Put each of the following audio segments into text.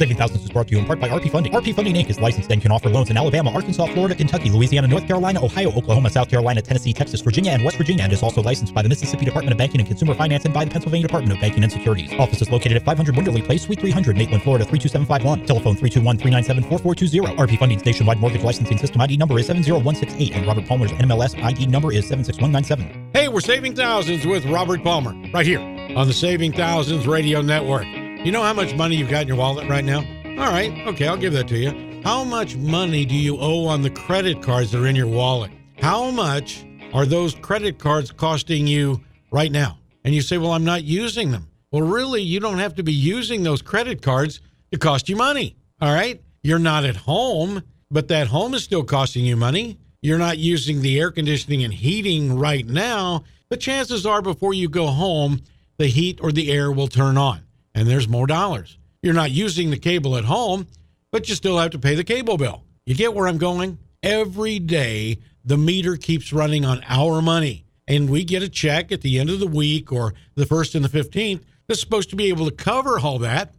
Saving Thousands is brought to you in part by RP Funding. RP Funding Inc. is licensed and can offer loans in Alabama, Arkansas, Florida, Kentucky, Louisiana, North Carolina, Ohio, Oklahoma, South Carolina, Tennessee, Texas, Virginia, and West Virginia, and is also licensed by the Mississippi Department of Banking and Consumer Finance and by the Pennsylvania Department of Banking and Securities. Office is located at 500 Winderley Place, Suite 300, Maitland, Florida 32751. Telephone 321-397-4420. RP Funding's nationwide mortgage licensing system ID number is 70168, and Robert Palmer's NMLS ID number is 76197. Hey, we're saving thousands with Robert Palmer right here on the Saving Thousands Radio Network. You know how much money you've got in your wallet right now? All right, okay, I'll give that to you. How much money do you owe on the credit cards that are in your wallet? How much are those credit cards costing you right now? And you say, well, I'm not using them. Well, really, you don't have to be using those credit cards to cost you money. All right? You're not at home, but that home is still costing you money. You're not using the air conditioning and heating right now, but chances are before you go home, the heat or the air will turn on and there's more dollars. You're not using the cable at home, but you still have to pay the cable bill. You get where I'm going? Every day, the meter keeps running on our money, and we get a check at the end of the week or the first and the 15th that's supposed to be able to cover all that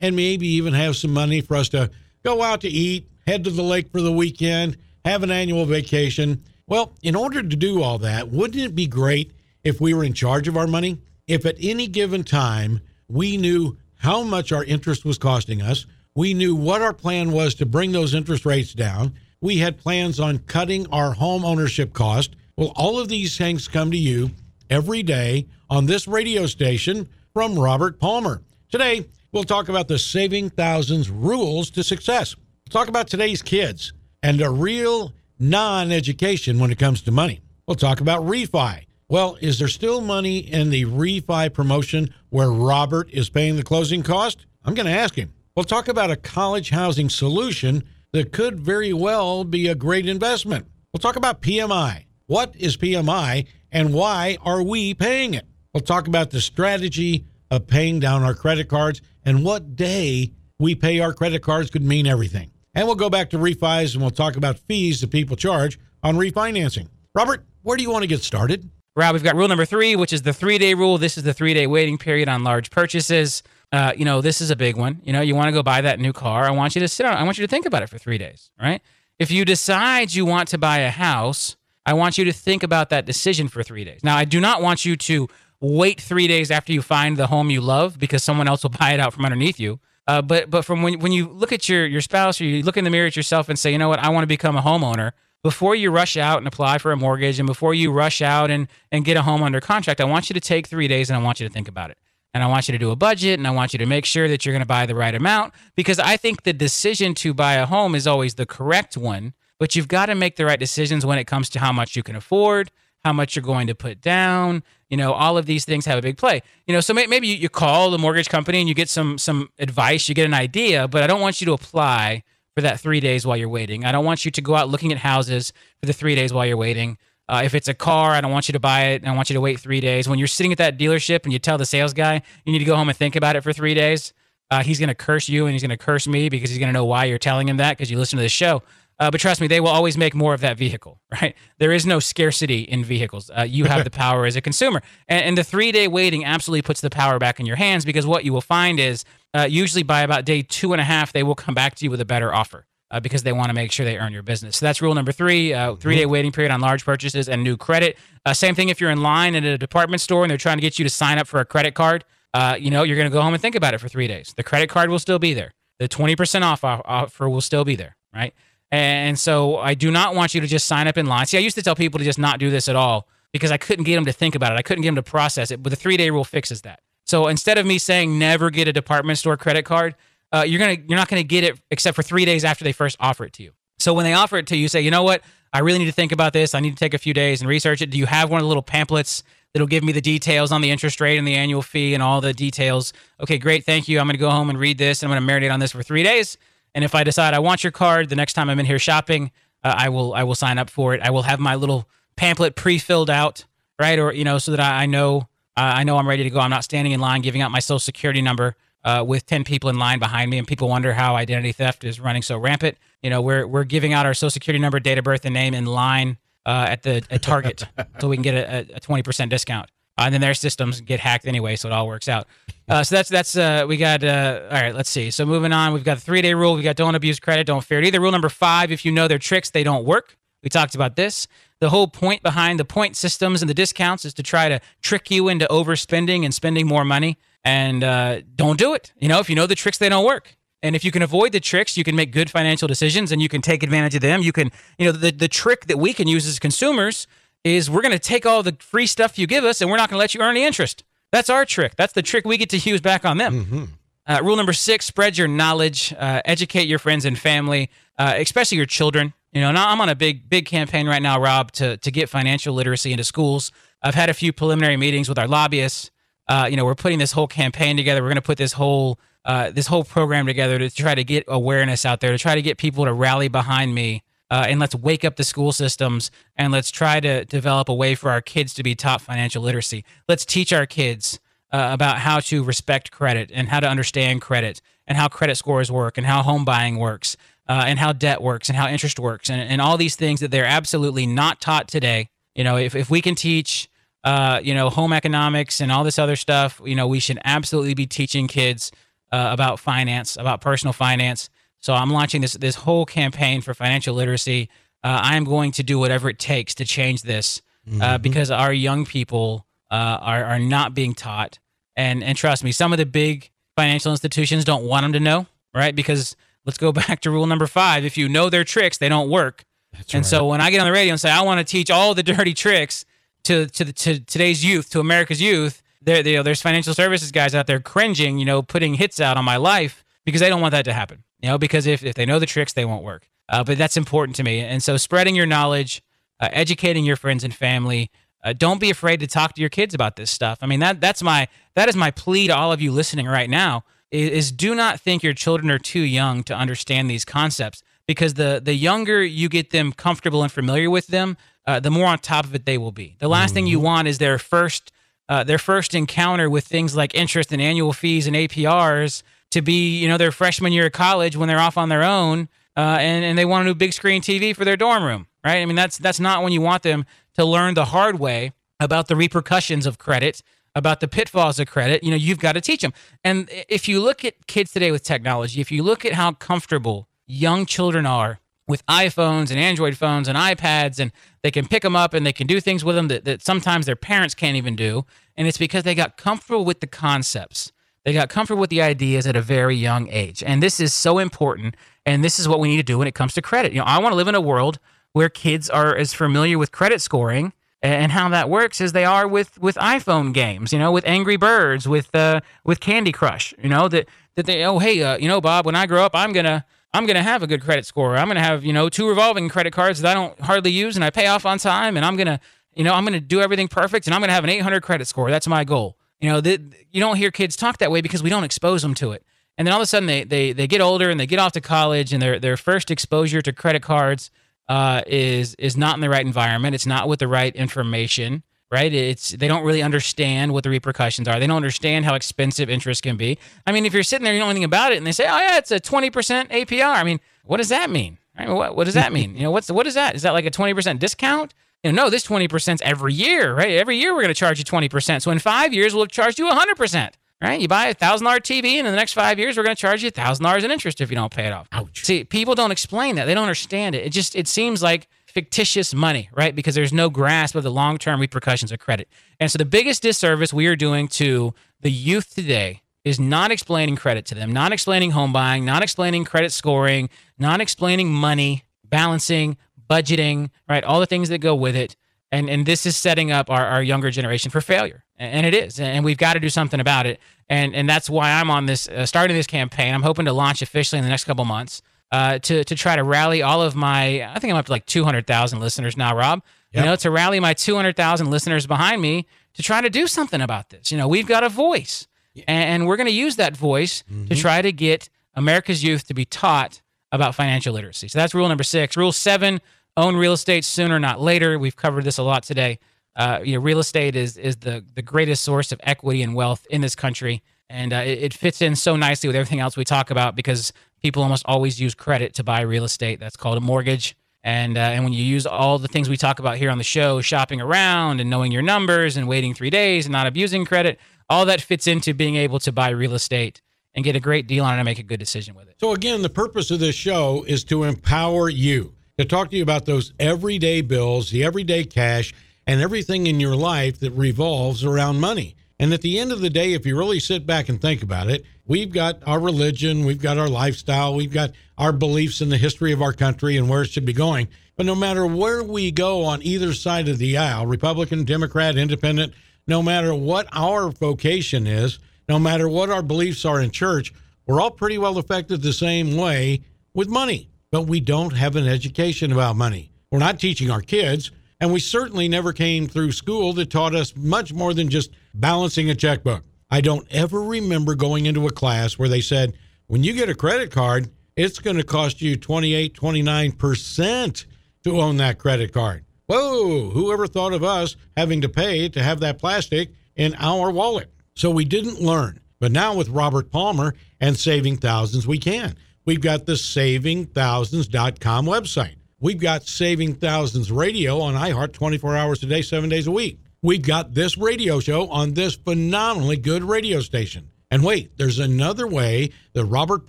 and maybe even have some money for us to go out to eat, head to the lake for the weekend, have an annual vacation. Well, in order to do all that, wouldn't it be great if we were in charge of our money? If at any given time we knew how much our interest was costing us, we knew what our plan was to bring those interest rates down, we had plans on cutting our home ownership cost. Well, all of these things come to you every day on this radio station from Robert Palmer. Today, we'll talk about the Saving Thousands rules to success. We'll talk about today's kids and a real non education when it comes to money. We'll talk about refi. Well, is there still money in the refi promotion where Robert is paying the closing cost? I'm going to ask him. We'll talk about a college housing solution that could very well be a great investment. We'll talk about PMI. What is PMI and why are we paying it? We'll talk about the strategy of paying down our credit cards and what day we pay our credit cards could mean everything. And we'll go back to refis and we'll talk about fees that people charge on refinancing. Robert, where do you want to get started? Rob, we've got rule number three, which is the three day rule. This is the three day waiting period on large purchases. Uh, you know, this is a big one. You know, you want to go buy that new car. I want you to sit on. I want you to think about it for three days. Right. If you decide you want to buy a house, I want you to think about that decision for three days. Now, I do not want you to wait three days after you find the home you love because someone else will buy it out from underneath you. Uh, but but from when when you look at your your spouse or you look in the mirror at yourself and say, you know what, I want to become a homeowner before you rush out and apply for a mortgage and before you rush out and, and get a home under contract, I want you to take three days and I want you to think about it. And I want you to do a budget and I want you to make sure that you're going to buy the right amount because I think the decision to buy a home is always the correct one, but you've got to make the right decisions when it comes to how much you can afford, how much you're going to put down. You know, all of these things have a big play. You know, so maybe you call the mortgage company and you get some some advice, you get an idea, but I don't want you to apply for that three days while you're waiting. I don't want you to go out looking at houses for the three days while you're waiting. Uh, if it's a car, I don't want you to buy it. I want you to wait three days. When you're sitting at that dealership and you tell the sales guy you need to go home and think about it for three days, uh, he's going to curse you and he's going to curse me because he's going to know why you're telling him that because you listen to the show. Uh, but trust me, they will always make more of that vehicle, right? There is no scarcity in vehicles. Uh, you have the power as a consumer. And, and the three day waiting absolutely puts the power back in your hands because what you will find is uh, usually by about day two and a half, they will come back to you with a better offer. Uh, because they want to make sure they earn your business. So that's rule number three: uh, three day waiting period on large purchases and new credit. Uh, same thing if you're in line at a department store and they're trying to get you to sign up for a credit card. Uh, you know, you're going to go home and think about it for three days. The credit card will still be there. The 20% off offer will still be there, right? And so I do not want you to just sign up in line. See, I used to tell people to just not do this at all because I couldn't get them to think about it. I couldn't get them to process it. But the three day rule fixes that. So instead of me saying never get a department store credit card, uh, you're gonna you're not gonna get it except for three days after they first offer it to you. So when they offer it to you, say, you know what, I really need to think about this. I need to take a few days and research it. Do you have one of the little pamphlets that'll give me the details on the interest rate and the annual fee and all the details? Okay, great, thank you. I'm gonna go home and read this. And I'm gonna marinate on this for three days. And if I decide I want your card, the next time I'm in here shopping, uh, I will I will sign up for it. I will have my little pamphlet pre-filled out, right? Or you know, so that I, I know uh, I know I'm ready to go. I'm not standing in line giving out my social security number uh, with 10 people in line behind me, and people wonder how identity theft is running so rampant. You know, we're we're giving out our social security number, date of birth, and name in line uh, at the at Target, so we can get a, a 20% discount. Uh, and then their systems get hacked anyway, so it all works out. Uh, so that's that's uh, we got. Uh, all right, let's see. So moving on, we've got the three day rule. We got don't abuse credit, don't fear it either. Rule number five: if you know their tricks, they don't work. We talked about this. The whole point behind the point systems and the discounts is to try to trick you into overspending and spending more money. And uh, don't do it. You know, if you know the tricks, they don't work. And if you can avoid the tricks, you can make good financial decisions and you can take advantage of them. You can, you know, the, the trick that we can use as consumers is we're going to take all the free stuff you give us and we're not going to let you earn any interest. That's our trick. That's the trick we get to use back on them. Mm-hmm. Uh, rule number six: spread your knowledge, uh, educate your friends and family, uh, especially your children. You know, now I'm on a big, big campaign right now, Rob, to to get financial literacy into schools. I've had a few preliminary meetings with our lobbyists. Uh, you know, we're putting this whole campaign together. We're going to put this whole uh, this whole program together to try to get awareness out there, to try to get people to rally behind me. Uh, and let's wake up the school systems and let's try to develop a way for our kids to be taught financial literacy. Let's teach our kids uh, about how to respect credit and how to understand credit and how credit scores work and how home buying works uh, and how debt works and how interest works and, and all these things that they're absolutely not taught today. You know, if, if we can teach, uh, you know, home economics and all this other stuff, you know, we should absolutely be teaching kids uh, about finance, about personal finance. So I'm launching this this whole campaign for financial literacy. Uh, I am going to do whatever it takes to change this uh, Mm-hmm. because our young people uh, are are not being taught. And and trust me, some of the big financial institutions don't want them to know, right? Because let's go back to rule number five: if you know their tricks, they don't work. That's and right. so when I get on the radio and say I want to teach all the dirty tricks to to, the, to today's youth, to America's youth, there you know, there's financial services guys out there cringing, you know, putting hits out on my life because they don't want that to happen. You know, because if, if they know the tricks, they won't work. Uh, but that's important to me. And so spreading your knowledge, uh, educating your friends and family. Uh, don't be afraid to talk to your kids about this stuff. I mean that that's my that is my plea to all of you listening right now is, do not think your children are too young to understand these concepts because the the younger you get them comfortable and familiar with them, uh, the more on top of it they will be. The last thing you want is their first uh, their first encounter with things like interest and annual fees and APRs to be you know their freshman year of college when they're off on their own uh, and and they want a new big screen TV for their dorm room, right? I mean that's that's not when you want them to learn the hard way about the repercussions of credit, about the pitfalls of credit. You know, you've got to teach them. And if you look at kids today with technology, if you look at how comfortable young children are with iPhones and Android phones and iPads, and they can pick them up and they can do things with them that, that sometimes their parents can't even do. And it's because they got comfortable with the concepts. They got comfortable with the ideas at a very young age. And this is so important. And this is what we need to do when it comes to credit. You know, I want to live in a world where kids are as familiar with credit scoring and how that works as they are with with iPhone games, you know, with Angry Birds, with uh, with Candy Crush, you know, that that they oh hey, uh, you know, Bob, when I grow up, I'm gonna I'm gonna have a good credit score. I'm gonna have you know two revolving credit cards that I don't hardly use and I pay off on time, and I'm gonna you know I'm gonna do everything perfect, and I'm gonna have an 800 credit score. That's my goal. You know, that you don't hear kids talk that way because we don't expose them to it. And then all of a sudden they they they get older and they get off to college, and their their first exposure to credit cards uh, is is not in the right environment. It's not with the right information, right? It's they don't really understand what the repercussions are. They don't understand how expensive interest can be. I mean, if you're sitting there, you know anything about it, and they say, "Oh yeah, it's a 20% APR." I mean, what does that mean? I mean, what what does that mean? You know, what's what is that? Is that like a 20% discount? You know, no, this 20% is every year, right? Every year we're going to charge you 20%. So in five years, we'll have charged you 100%, right? You buy a $1,000 TV, and in the next five years, we're going to charge you a $1,000 in interest if you don't pay it off. Ouch. See, people don't explain that. They don't understand it. It just it seems like fictitious money, right? Because there's no grasp of the long-term repercussions of credit. And so the biggest disservice we are doing to the youth today is not explaining credit to them, not explaining home buying, not explaining credit scoring, not explaining money, balancing, budgeting, right? All the things that go with it. And and this is setting up our, our younger generation for failure. And it is. And we've got to do something about it. And and that's why I'm on this uh, starting this campaign. I'm hoping to launch officially in the next couple months uh, to to try to rally all of my. I think I'm up to like 200,000 listeners now, Rob. Yep. You know, to rally my 200,000 listeners behind me to try to do something about this. You know, we've got a voice, and, and we're going to use that voice to try to get America's youth to be taught about financial literacy. So that's rule number six. Rule seven: own real estate sooner, not later. We've covered this a lot today. Uh, you know, real estate is is the the greatest source of equity and wealth in this country, and uh, it, it fits in so nicely with everything else we talk about because people almost always use credit to buy real estate. That's called a mortgage. And uh, and when you use all the things we talk about here on the show, shopping around and knowing your numbers and waiting three days and not abusing credit, all that fits into being able to buy real estate and get a great deal on it and make a good decision with it. So, again, the purpose of this show is to empower you, to talk to you about those everyday bills, the everyday cash, and everything in your life that revolves around money. And at the end of the day, if you really sit back and think about it, we've got our religion, we've got our lifestyle, we've got our beliefs in the history of our country and where it should be going. But no matter where we go on either side of the aisle, Republican, Democrat, Independent, no matter what our vocation is, no matter what our beliefs are in church, we're all pretty well affected the same way with money. But we don't have an education about money. We're not teaching our kids, and we certainly never came through school that taught us much more than just balancing a checkbook. I don't ever remember going into a class where they said, when you get a credit card, it's going to cost you 28, 29% to own that credit card. Whoa, whoever thought of us having to pay to have that plastic in our wallet? So we didn't learn. But now with Robert Palmer and Saving Thousands, we can. We've got the savingthousands.com website. We've got Saving Thousands radio on iHeart 24 hours a day, seven days a week. We've got this radio show on this phenomenally good radio station. And wait, there's another way that Robert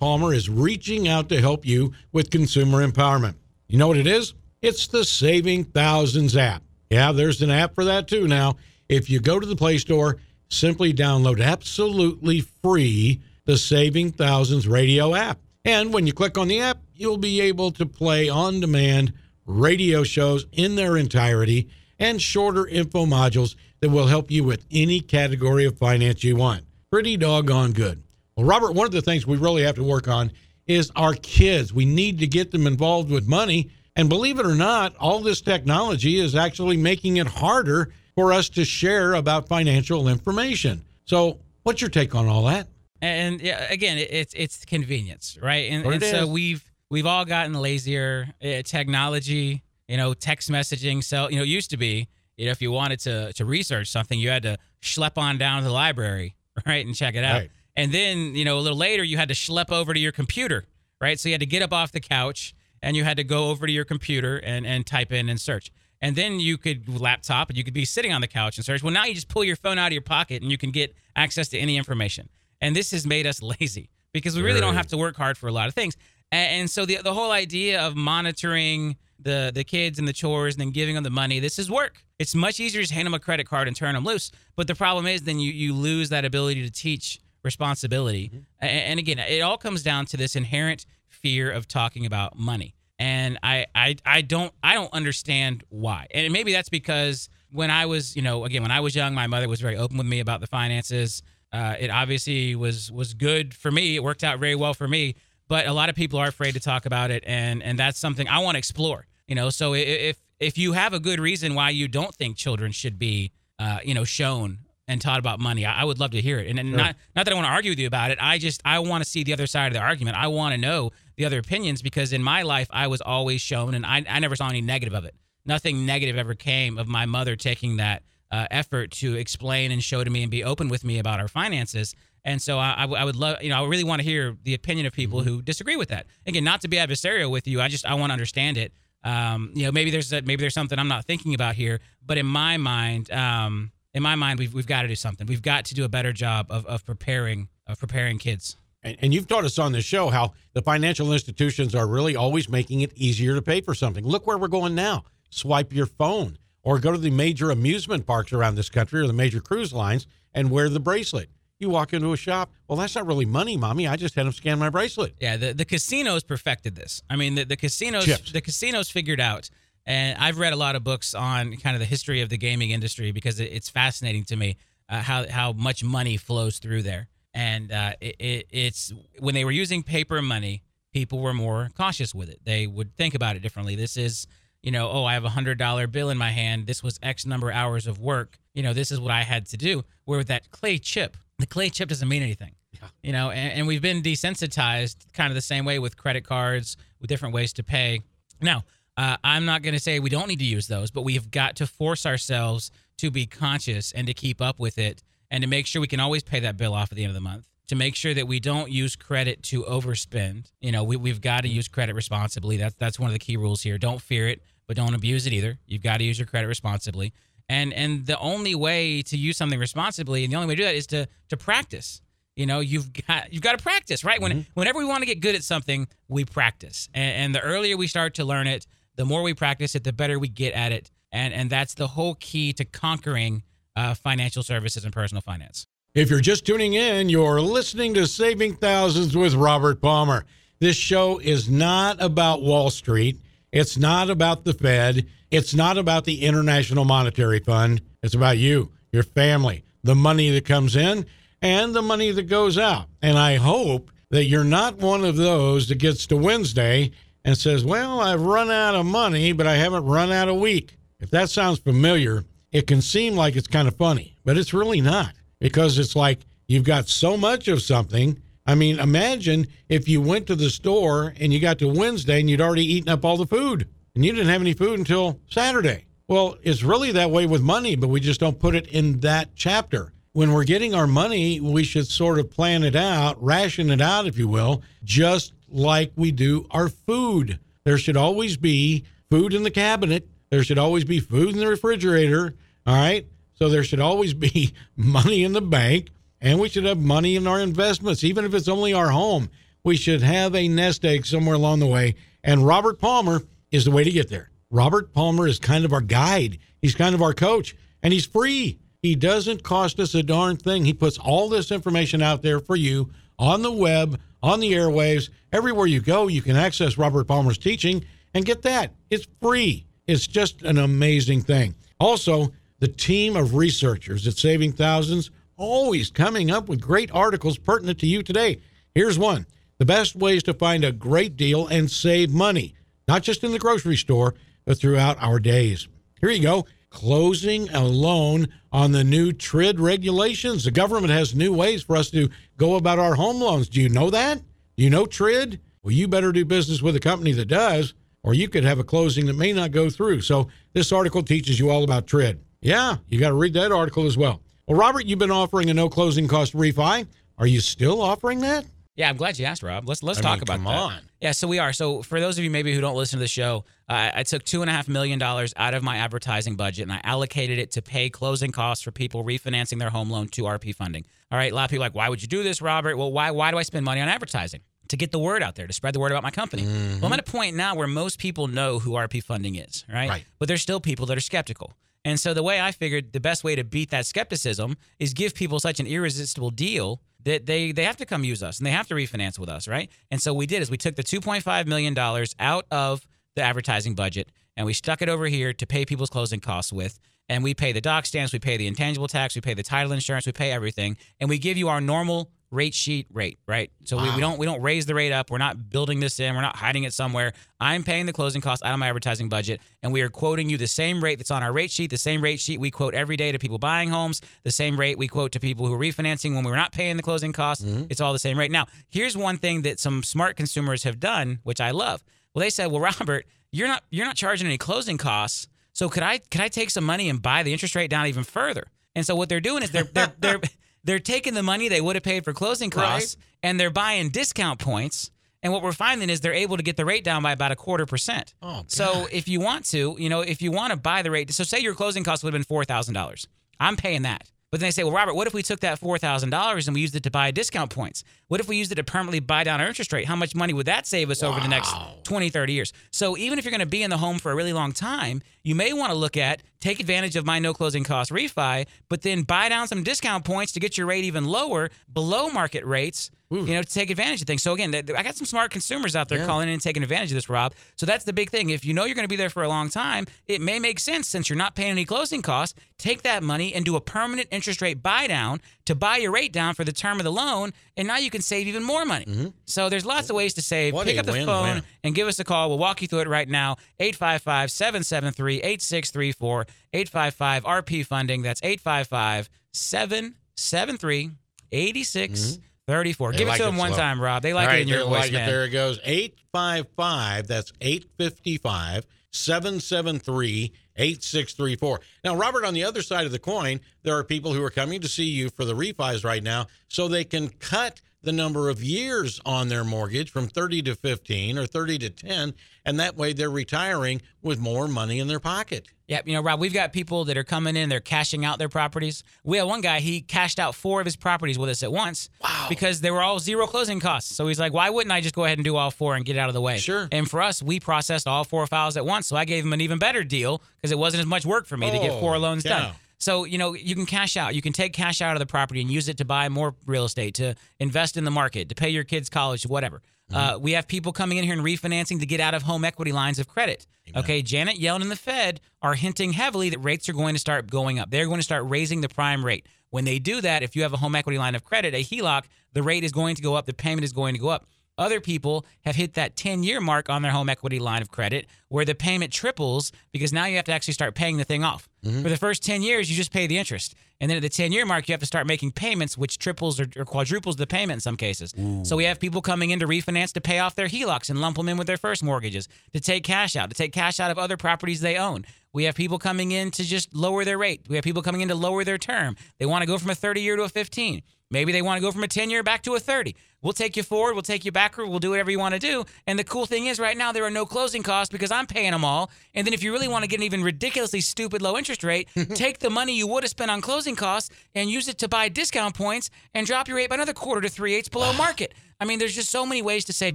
Palmer is reaching out to help you with consumer empowerment. You know what it is? It's the Saving Thousands app. Yeah, there's an app for that too now. If you go to the Play Store, simply download absolutely free the Saving Thousands radio app. And when you click on the app, you'll be able to play on demand radio shows in their entirety and shorter info modules that will help you with any category of finance you want. Pretty doggone good. Well, Robert, one of the things we really have to work on is our kids. We need to get them involved with money. And believe it or not, all this technology is actually making it harder for us to share about financial information. So, what's your take on all that? And yeah, again, it's it's convenience, right? And, and so we've we've all gotten lazier. Uh, technology, you know, text messaging. So you know, used to be, you know, if you wanted to to research something, you had to schlep on down to the library, right, and check it out. Right. And then you know, a little later, you had to schlep over to your computer, right? So you had to get up off the couch and you had to go over to your computer and and type in and search and then you could laptop and you could be sitting on the couch and search. Well, now you just pull your phone out of your pocket and you can get access to any information. And this has made us lazy because we really don't have to work hard for a lot of things. And, and so the the whole idea of monitoring the the kids and the chores and then giving them the money, this is work. It's much easier to just hand them a credit card and turn them loose. But the problem is then you you lose that ability to teach responsibility. Mm-hmm. And, and again, it all comes down to this inherent fear of talking about money and I, I I don't I don't understand why. And maybe that's because when I was, you know, again when I was young, my mother was very open with me about the finances. Uh, it obviously was was good for me. It worked out very well for me. But a lot of people are afraid to talk about it, and and that's something I want to explore. You know, so if if you have a good reason why you don't think children should be, uh, you know, shown and taught about money, I, I would love to hear it. And, and sure. not not that I want to argue with you about it. I just I want to see the other side of the argument. I want to know the other opinions because in my life I was always shown, and I I never saw any negative of it. Nothing negative ever came of my mother taking that uh, effort to explain and show to me and be open with me about our finances. And so I, I would love, you know, I really want to hear the opinion of people mm-hmm. who disagree with that. Again, not to be adversarial with you. I just I want to understand it. Um, you know, maybe there's a, maybe there's something I'm not thinking about here, but in my mind, um, in my mind, we've we've got to do something. We've got to do a better job of, of preparing of preparing kids. And, and you've taught us on this show how the financial institutions are really always making it easier to pay for something. Look where we're going now. Swipe your phone or go to the major amusement parks around this country or the major cruise lines and wear the bracelet. You walk into a shop, well, that's not really money, mommy. I just had them scan my bracelet. Yeah, the, the casinos perfected this. I mean, the, the casinos Chips. the casinos figured out and I've read a lot of books on kind of the history of the gaming industry because it's fascinating to me uh, how how much money flows through there. And uh, it, it, it's when they were using paper money, people were more cautious with it. They would think about it differently. This is, you know, oh, I have a hundred dollar bill in my hand. This was X number of hours of work. You know, this is what I had to do. Where with that clay chip, the clay chip doesn't mean anything. Yeah. You know, and, and we've been desensitized kind of the same way with credit cards, with different ways to pay. Now, uh, I'm not going to say we don't need to use those, but we have got to force ourselves to be conscious and to keep up with it and to make sure we can always pay that bill off at the end of the month to make sure that we don't use credit to overspend. You know, we, we've got to use credit responsibly. That's that's one of the key rules here. Don't fear it, but don't abuse it either. You've got to use your credit responsibly. And and the only way to use something responsibly, and the only way to do that is to to practice. You know, you've got you've got to practice, right? When whenever we want to get good at something, we practice. And, and the earlier we start to learn it, the more we practice it, the better we get at it. And and that's the whole key to conquering uh, financial services and personal finance. If you're just tuning in, you're listening to Saving Thousands with Robert Palmer. This show is not about Wall Street. It's not about the Fed. It's not about the International Monetary Fund. It's about you, your family, the money that comes in, and the money that goes out. And I hope that you're not one of those that gets to Wednesday and says, Well, I've run out of money, but I haven't run out of week. If that sounds familiar, it can seem like it's kind of funny, but it's really not because it's like you've got so much of something. I mean, imagine if you went to the store and you got to Wednesday and you'd already eaten up all the food and you didn't have any food until Saturday. Well, it's really that way with money, but we just don't put it in that chapter. When we're getting our money, we should sort of plan it out, ration it out, if you will, just like we do our food. There should always be food in the cabinet. There should always be food in the refrigerator. All right. So there should always be money in the bank and we should have money in our investments, even if it's only our home. We should have a nest egg somewhere along the way. And Robert Palmer is the way to get there. Robert Palmer is kind of our guide, he's kind of our coach, and he's free. He doesn't cost us a darn thing. He puts all this information out there for you on the web, on the airwaves. Everywhere you go, you can access Robert Palmer's teaching and get that. It's free. It's just an amazing thing. Also, the team of researchers at Saving Thousands always coming up with great articles pertinent to you today. Here's one the best ways to find a great deal and save money, not just in the grocery store, but throughout our days. Here you go closing a loan on the new TRID regulations. The government has new ways for us to go about our home loans. Do you know that? Do you know TRID? Well, you better do business with a company that does, or you could have a closing that may not go through. So, this article teaches you all about TRID. Yeah, you got to read that article as well. Well, Robert, you've been offering a no closing cost refi. Are you still offering that? Yeah, I'm glad you asked, Rob. Let's let's I talk mean, about come that. on. Yeah, so we are. So for those of you maybe who don't listen to the show, uh, I took two and a half million dollars out of my advertising budget and I allocated it to pay closing costs for people refinancing their home loan to RP funding. All right, a lot of people are like, why would you do this, Robert? Well, why why do I spend money on advertising? To get the word out there, to spread the word about my company. Well, I'm at a point now where most people know who RP funding is, right? Right. But there's still people that are skeptical. And so the way I figured the best way to beat that skepticism is give people such an irresistible deal that they they have to come use us and they have to refinance with us, right? And so we did is we took the 2.5 million dollars out of the advertising budget and we stuck it over here to pay people's closing costs with. And we pay the doc stamps, we pay the intangible tax, we pay the title insurance, we pay everything, and we give you our normal rate sheet rate, right? So we, we don't we don't raise the rate up. We're not building this in. We're not hiding it somewhere. I'm paying the closing costs out of my advertising budget, and we are quoting you the same rate that's on our rate sheet. The same rate sheet we quote every day to people buying homes. The same rate we quote to people who are refinancing when we're not paying the closing costs. Mm-hmm. It's all the same rate. Now, here's one thing that some smart consumers have done, which I love. Well, they said, "Well, Robert, you're not you're not charging any closing costs." So could I could I take some money and buy the interest rate down even further? And so what they're doing is they're they're they're they're taking the money they would have paid for closing costs and they're buying discount points. And what we're finding is they're able to get the rate down by about a quarter percent. Oh, so if you want to, you know, if you want to buy the rate, so say your closing cost would have been four thousand dollars. I'm paying that. But then they say, well, Robert, what if we took that $4,000 and we used it to buy discount points? What if we used it to permanently buy down our interest rate? How much money would that save us over the next 20, 30 years? So even if you're going to be in the home for a really long time, you may want to look at take advantage of my no closing cost refi, but then buy down some discount points to get your rate even lower below market rates. You know, to take advantage of things. So again, th- I got some smart consumers out there Yeah. calling in and taking advantage of this, Rob. So that's the big thing. If you know you're going to be there for a long time, it may make sense since you're not paying any closing costs. Take that money and do a permanent interest rate buy down to buy your rate down for the term of the loan, and now you can save even more money. Mm-hmm. So there's lots of ways to save. What Pick up the win-win. phone and give us a call. We'll walk you through it right now. 855 773 8634. 855 RP funding. That's 855 773 8634. Mm-hmm. 34. They Give like it to it them one slow. time, Rob. They like All it in your voice, like man. It. There it goes. 855. That's 855 773 8634. Now, Robert, on the other side of the coin, there are people who are coming to see you for the refis right now so they can cut the number of years on their mortgage from 30 to 15 or 30 to 10. And that way they're retiring with more money in their pocket. Yeah, you know, Rob, we've got people that are coming in, they're cashing out their properties. We had one guy, he cashed out four of his properties with us at once. Wow. Because they were all zero closing costs. So he's like, why wouldn't I just go ahead and do all four and get out of the way? Sure. And for us, we processed all four files at once. So I gave him an even better deal because it wasn't as much work for me to get four oh, loans yeah. done. So, you know, you can cash out. You can take cash out of the property and use it to buy more real estate, to invest in the market, to pay your kids' college, whatever. Mm-hmm. Uh, we have people coming in here and refinancing to get out of home equity lines of credit. Okay, Janet Yellen and the Fed are hinting heavily that rates are going to start going up. They're going to start raising the prime rate. When they do that, if you have a home equity line of credit, a HELOC, the rate is going to go up, the payment is going to go up. Other people have hit that 10 year mark on their home equity line of credit where the payment triples because now you have to actually start paying the thing off. Mm-hmm. For the first 10 years, you just pay the interest. And then at the 10 year mark, you have to start making payments, which triples or, or quadruples the payment in some cases. So we have people coming in to refinance to pay off their HELOCs and lump them in with their first mortgages, to take cash out, to take cash out of other properties they own. We have people coming in to just lower their rate. We have people coming in to lower their term. They want to go from a 30 year to a 15. Maybe they want to go from a 10 year back to a 30. We'll take you forward. We'll take you backward. We'll do whatever you want to do. And the cool thing is, right now, there are no closing costs because I'm paying them all. And then if you really want to get an even ridiculously stupid low interest rate, take the money you would have spent on closing costs and use it to buy discount points and drop your rate by another quarter to three eighths below market. I mean, there's just so many ways to save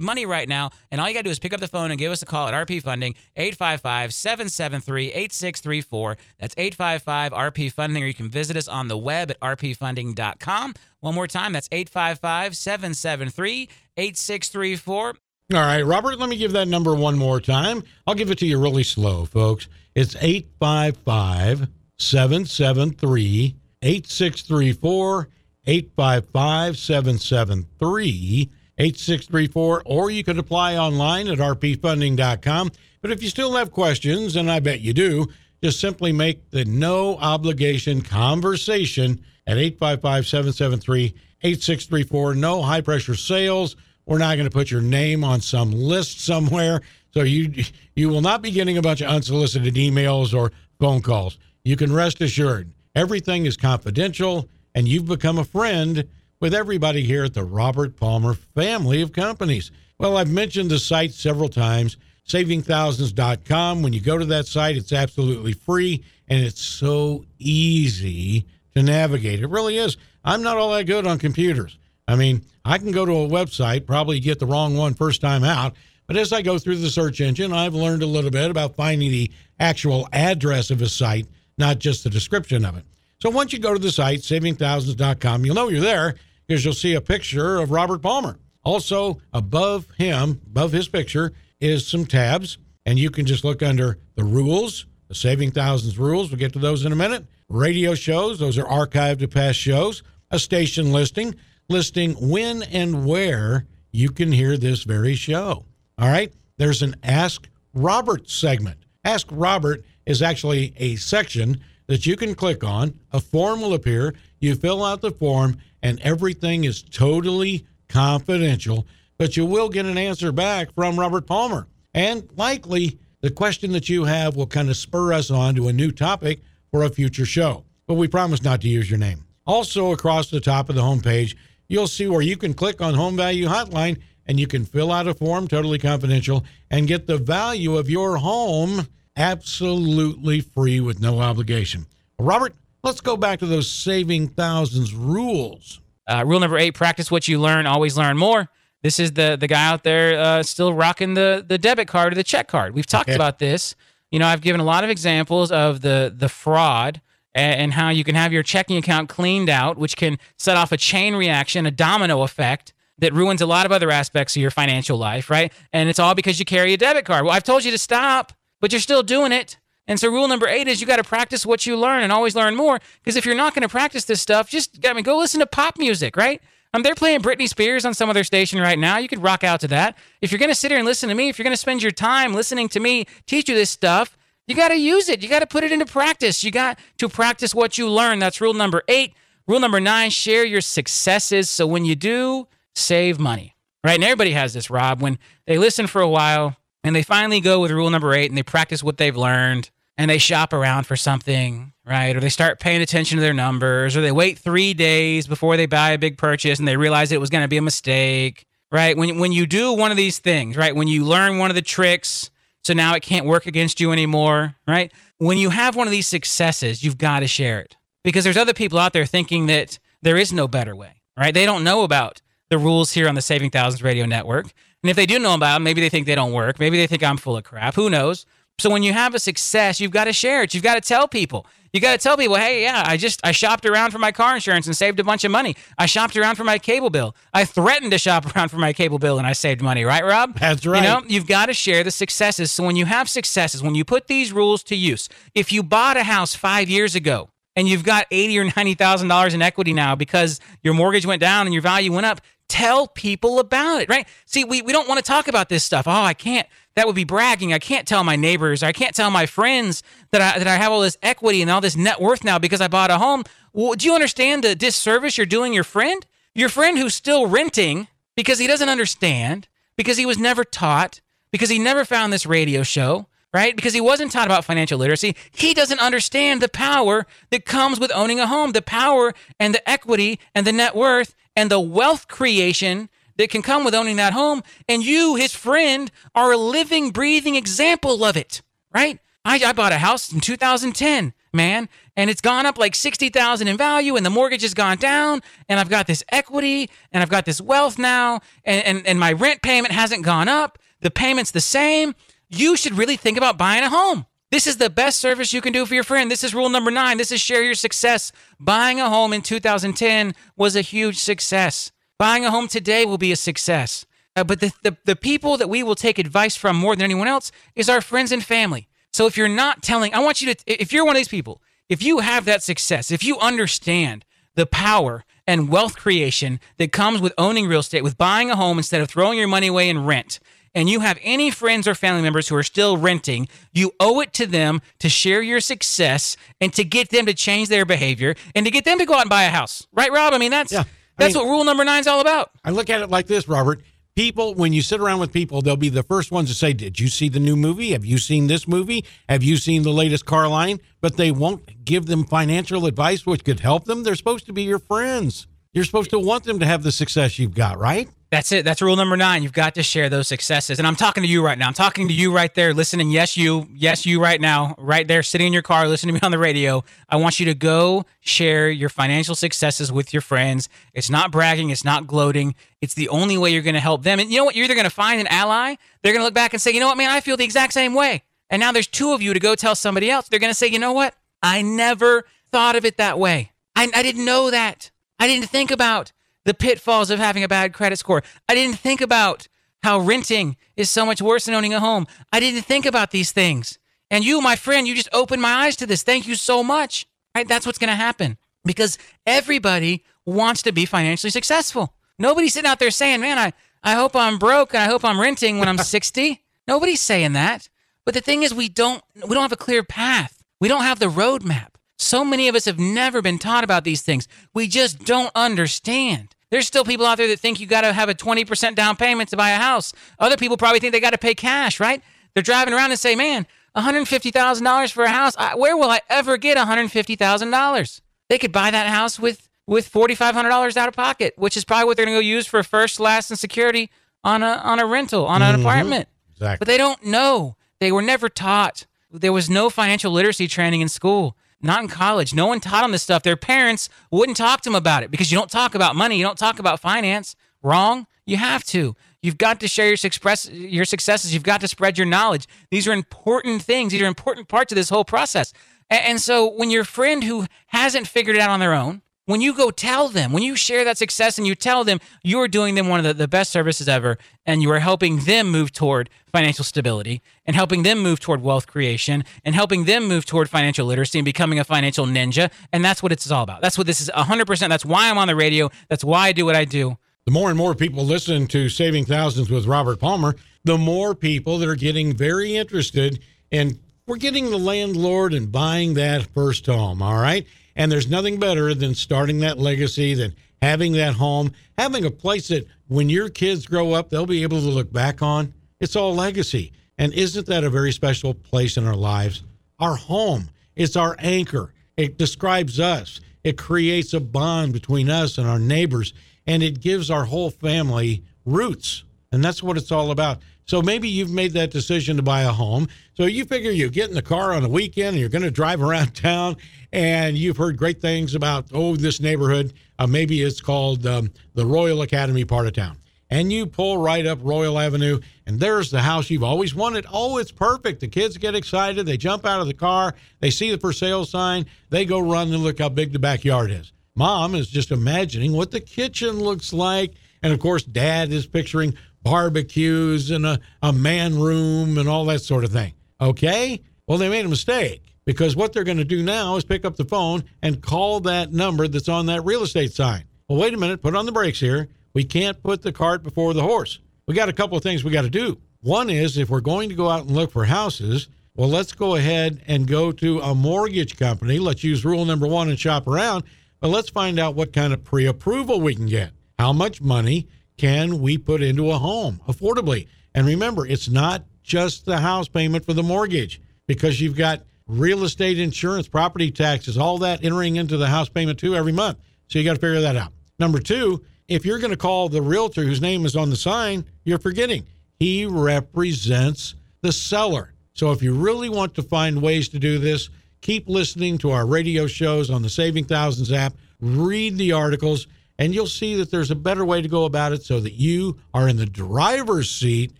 money right now. And all you got to do is pick up the phone and give us a call at RP Funding, 855 773 8634. That's 855 RP Funding, or you can visit us on the web at rpfunding.com. One more time, that's 855 773 8634. All right, Robert, let me give that number one more time. I'll give it to you really slow, folks. It's 855 773 8634. 855 773 8634. Or you could apply online at rpfunding.com. But if you still have questions, and I bet you do, just simply make the no obligation conversation at 855 773 8634. No high pressure sales. We're not going to put your name on some list somewhere. So you you will not be getting a bunch of unsolicited emails or phone calls. You can rest assured everything is confidential and you've become a friend with everybody here at the Robert Palmer family of companies. Well, I've mentioned the site several times, savingthousands.com. When you go to that site, it's absolutely free and it's so easy to navigate. It really is. I'm not all that good on computers. I mean, I can go to a website, probably get the wrong one first time out, but as I go through the search engine, I've learned a little bit about finding the actual address of a site, not just the description of it. So once you go to the site, savingthousands.com, you'll know you're there because you'll see a picture of Robert Palmer. Also, above him, above his picture, is some tabs, and you can just look under the rules, the Saving Thousands rules. We'll get to those in a minute. Radio shows, those are archived to past shows. A station listing, listing when and where you can hear this very show. All right. There's an Ask Robert segment. Ask Robert is actually a section that you can click on. A form will appear. You fill out the form, and everything is totally confidential, but you will get an answer back from Robert Palmer. And likely, the question that you have will kind of spur us on to a new topic for a future show. But we promise not to use your name. Also, across the top of the homepage, you'll see where you can click on Home Value Hotline and you can fill out a form, totally confidential, and get the value of your home absolutely free with no obligation. Robert, let's go back to those saving thousands rules. Uh, rule number eight: practice what you learn. Always learn more. This is the the guy out there uh, still rocking the the debit card or the check card. We've talked Okay. about this. You know, I've given a lot of examples of the the fraud and how you can have your checking account cleaned out, which can set off a chain reaction, a domino effect that ruins a lot of other aspects of your financial life, right? And it's all because you carry a debit card. Well, I've told you to stop, but you're still doing it. And so, rule number eight is you got to practice what you learn and always learn more. Because if you're not going to practice this stuff, just I mean, go listen to pop music, right? Um, they're playing Britney Spears on some other station right now. You could rock out to that. If you're going to sit here and listen to me, if you're going to spend your time listening to me teach you this stuff, you got to use it. You got to put it into practice. You got to practice what you learn. That's rule number eight. Rule number nine share your successes. So when you do, save money, right? And everybody has this, Rob. When they listen for a while and they finally go with rule number eight and they practice what they've learned and they shop around for something, right? Or they start paying attention to their numbers or they wait three days before they buy a big purchase and they realize it was going to be a mistake, right? When, when you do one of these things, right? When you learn one of the tricks, so now it can't work against you anymore, right? When you have one of these successes, you've got to share it because there's other people out there thinking that there is no better way, right? They don't know about the rules here on the Saving Thousands Radio Network. And if they do know about them, maybe they think they don't work. Maybe they think I'm full of crap. Who knows? So when you have a success, you've got to share it. You've got to tell people. You got to tell people, hey, yeah, I just I shopped around for my car insurance and saved a bunch of money. I shopped around for my cable bill. I threatened to shop around for my cable bill and I saved money, right, Rob? That's right. You know, you've got to share the successes. So when you have successes, when you put these rules to use, if you bought a house five years ago and you've got eighty or ninety thousand dollars in equity now because your mortgage went down and your value went up, tell people about it, right? See, we, we don't want to talk about this stuff. Oh, I can't. That would be bragging. I can't tell my neighbors. I can't tell my friends that I, that I have all this equity and all this net worth now because I bought a home. Well, do you understand the disservice you're doing your friend? Your friend who's still renting because he doesn't understand, because he was never taught, because he never found this radio show, right? Because he wasn't taught about financial literacy. He doesn't understand the power that comes with owning a home, the power and the equity and the net worth and the wealth creation that can come with owning that home. And you, his friend, are a living, breathing example of it, right? I, I bought a house in 2010, man, and it's gone up like 60,000 in value and the mortgage has gone down and I've got this equity and I've got this wealth now and, and, and my rent payment hasn't gone up. The payment's the same. You should really think about buying a home. This is the best service you can do for your friend. This is rule number nine. This is share your success. Buying a home in 2010 was a huge success. Buying a home today will be a success. Uh, but the, the, the people that we will take advice from more than anyone else is our friends and family. So if you're not telling, I want you to, if you're one of these people, if you have that success, if you understand the power and wealth creation that comes with owning real estate, with buying a home instead of throwing your money away in rent, and you have any friends or family members who are still renting, you owe it to them to share your success and to get them to change their behavior and to get them to go out and buy a house. Right, Rob? I mean, that's Yeah. I that's mean- what rule number nine is all about. I look at it like this, Robert. People, when you sit around with people, they'll be the first ones to say, Did you see the new movie? Have you seen this movie? Have you seen the latest car line? But they won't give them financial advice which could help them. They're supposed to be your friends. You're supposed to want them to have the success you've got, right? That's it. That's rule number nine. You've got to share those successes. And I'm talking to you right now. I'm talking to you right there, listening. Yes, you. Yes, you right now, right there, sitting in your car, listening to me on the radio. I want you to go share your financial successes with your friends. It's not bragging. It's not gloating. It's the only way you're going to help them. And you know what? You're either going to find an ally. They're going to look back and say, you know what, man, I feel the exact same way. And now there's two of you to go tell somebody else. They're going to say, you know what? I never thought of it that way. I, I didn't know that. I didn't think about the pitfalls of having a bad credit score. I didn't think about how renting is so much worse than owning a home. I didn't think about these things. And you, my friend, you just opened my eyes to this. Thank you so much. Right? That's what's going to happen because everybody wants to be financially successful. Nobody's sitting out there saying, man, I, I hope I'm broke and I hope I'm renting when I'm 60. Nobody's saying that. But the thing is, we don't, we don't have a clear path. We don't have the roadmap. So many of us have never been taught about these things. We just don't understand. There's still people out there that think you got to have a 20% down payment to buy a house. Other people probably think they got to pay cash, right? They're driving around and say, man, $150,000 for a house. I, where will I ever get $150,000? They could buy that house with, with $4,500 out of pocket, which is probably what they're going to go use for first, last, and security on a, on a rental, on an mm-hmm. apartment. Exactly. But they don't know. They were never taught. There was no financial literacy training in school, not in college. No one taught them this stuff. Their parents wouldn't talk to them about it because you don't talk about money. You don't talk about finance. Wrong? You have to. You've got to share your, success, your successes. You've got to spread your knowledge. These are important things. These are important parts of this whole process. A- And so when your friend who hasn't figured it out on their own, when you go tell them, when you share that success and you tell them, you're doing them one of the, the best services ever, and you are helping them move toward financial stability and helping them move toward wealth creation and helping them move toward financial literacy and becoming a financial ninja. And that's what it's all about. That's what this is 100%. That's why I'm on the radio. That's why I do what I do. The more and more people listen to Saving Thousands with Robert Palmer, the more people that are getting very interested and we're getting the landlord and buying that first home, all right? And there's nothing better than starting that legacy, than having that home, having a place that when your kids grow up, they'll be able to look back on. It's all legacy. And isn't that a very special place in our lives? Our home, it's our anchor. It describes us. It creates a bond between us and our neighbors, and it gives our whole family roots. And that's what it's all about. So maybe you've made that decision to buy a home. So you figure you get in the car on a weekend and you're going to drive around town and you've heard great things about, oh, this neighborhood. Uh, maybe it's called um, the Royal Academy part of town. And you pull right up Royal Avenue, and there's the house you've always wanted. Oh, it's perfect. The kids get excited. They jump out of the car. They see the for sale sign. They go run and look how big the backyard is. Mom is just imagining what the kitchen looks like. And of course, dad is picturing barbecues and a, a man room and all that sort of thing. Okay? Well, they made a mistake because what they're going to do now is pick up the phone and call that number that's on that real estate sign. Well, wait a minute, put on the brakes here. We can't put the cart before the horse. We got a couple of things we got to do. One is if we're going to go out and look for houses, well, let's go ahead and go to a mortgage company. Let's use rule number one and shop around, but let's find out what kind of pre approval we can get. How much money can we put into a home affordably? And remember, it's not just the house payment for the mortgage because you've got real estate insurance, property taxes, all that entering into the house payment too every month. So you got to figure that out. Number two, if you're going to call the realtor whose name is on the sign, you're forgetting he represents the seller. So if you really want to find ways to do this, keep listening to our radio shows on the Saving Thousands app, read the articles, and you'll see that there's a better way to go about it so that you are in the driver's seat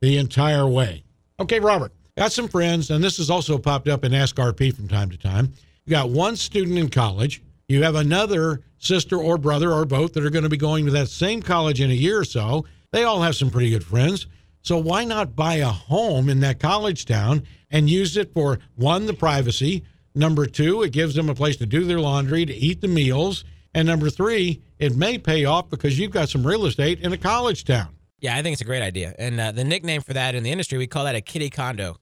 the entire way. Okay, Robert, got some friends, and this has also popped up in Ask RP from time to time. You got one student in college, you have another sister or brother or both that are going to be going to that same college in a year or so. They all have some pretty good friends. So why not buy a home in that college town and use it for one, the privacy. Number two, it gives them a place to do their laundry, to eat the meals. And number three, it may pay off because you've got some real estate in a college town. Yeah, I think it's a great idea. And uh, the nickname for that in the industry, we call that a kiddie condo.